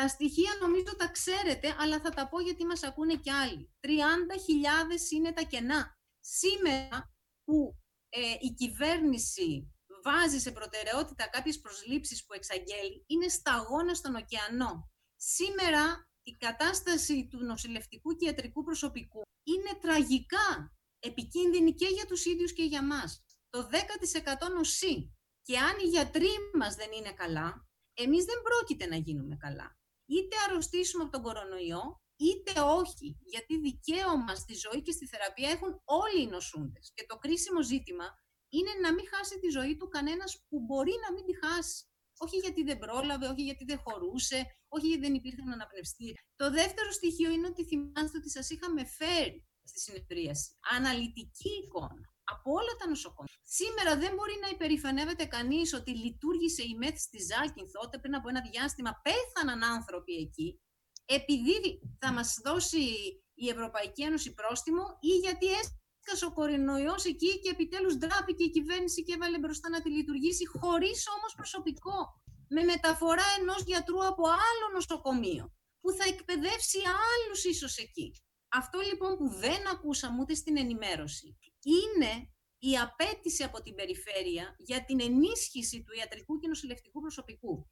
Τα στοιχεία νομίζω τα ξέρετε, αλλά θα τα πω γιατί μας ακούνε κι άλλοι. 30.000 είναι τα κενά. Σήμερα που ε, η κυβέρνηση βάζει σε προτεραιότητα κάποιες προσλήψεις που εξαγγέλει, είναι σταγόνα στον ωκεανό. Σήμερα η κατάσταση του νοσηλευτικού και ιατρικού προσωπικού είναι τραγικά επικίνδυνη και για τους ίδιους και για μας. Το 10% νοσεί. Και αν οι γιατροί μας δεν είναι καλά, εμείς δεν πρόκειται να γίνουμε καλά. Είτε αρρωστήσουμε από τον κορονοϊό, είτε όχι, γιατί δικαίωμα στη ζωή και στη θεραπεία έχουν όλοι οι νοσούντες. Και το κρίσιμο ζήτημα είναι να μην χάσει τη ζωή του κανένας που μπορεί να μην τη χάσει. Όχι γιατί δεν πρόλαβε, όχι γιατί δεν χωρούσε, όχι γιατί δεν υπήρχαν αναπνευστήρια. Το δεύτερο στοιχείο είναι ότι θυμάστε ότι σας είχαμε φέρει στη συνεδρίαση αναλυτική εικόνα από όλα τα νοσοκομεία. Σήμερα δεν μπορεί να υπερηφανεύεται κανείς ότι λειτουργήσε η ΜΕΘ στη τότε πριν από ένα διάστημα, πέθαναν άνθρωποι εκεί, επειδή θα μας δώσει η Ευρωπαϊκή Ένωση πρόστιμο ή γιατί έσκασε ο κορονοϊός εκεί και επιτέλους ντράπηκε η κυβέρνηση και έβαλε μπροστά να τη λειτουργήσει, χωρίς όμως προσωπικό. Με μεταφορά ενός γιατρού από άλλο νοσοκομείο, που θα εκπαιδεύσει άλλους ίσως εκεί. Αυτό λοιπόν που δεν ακούσαμε ούτε στην ενημέρωση είναι η απέτηση από την περιφέρεια για την ενίσχυση του ιατρικού και νοσηλευτικού προσωπικού.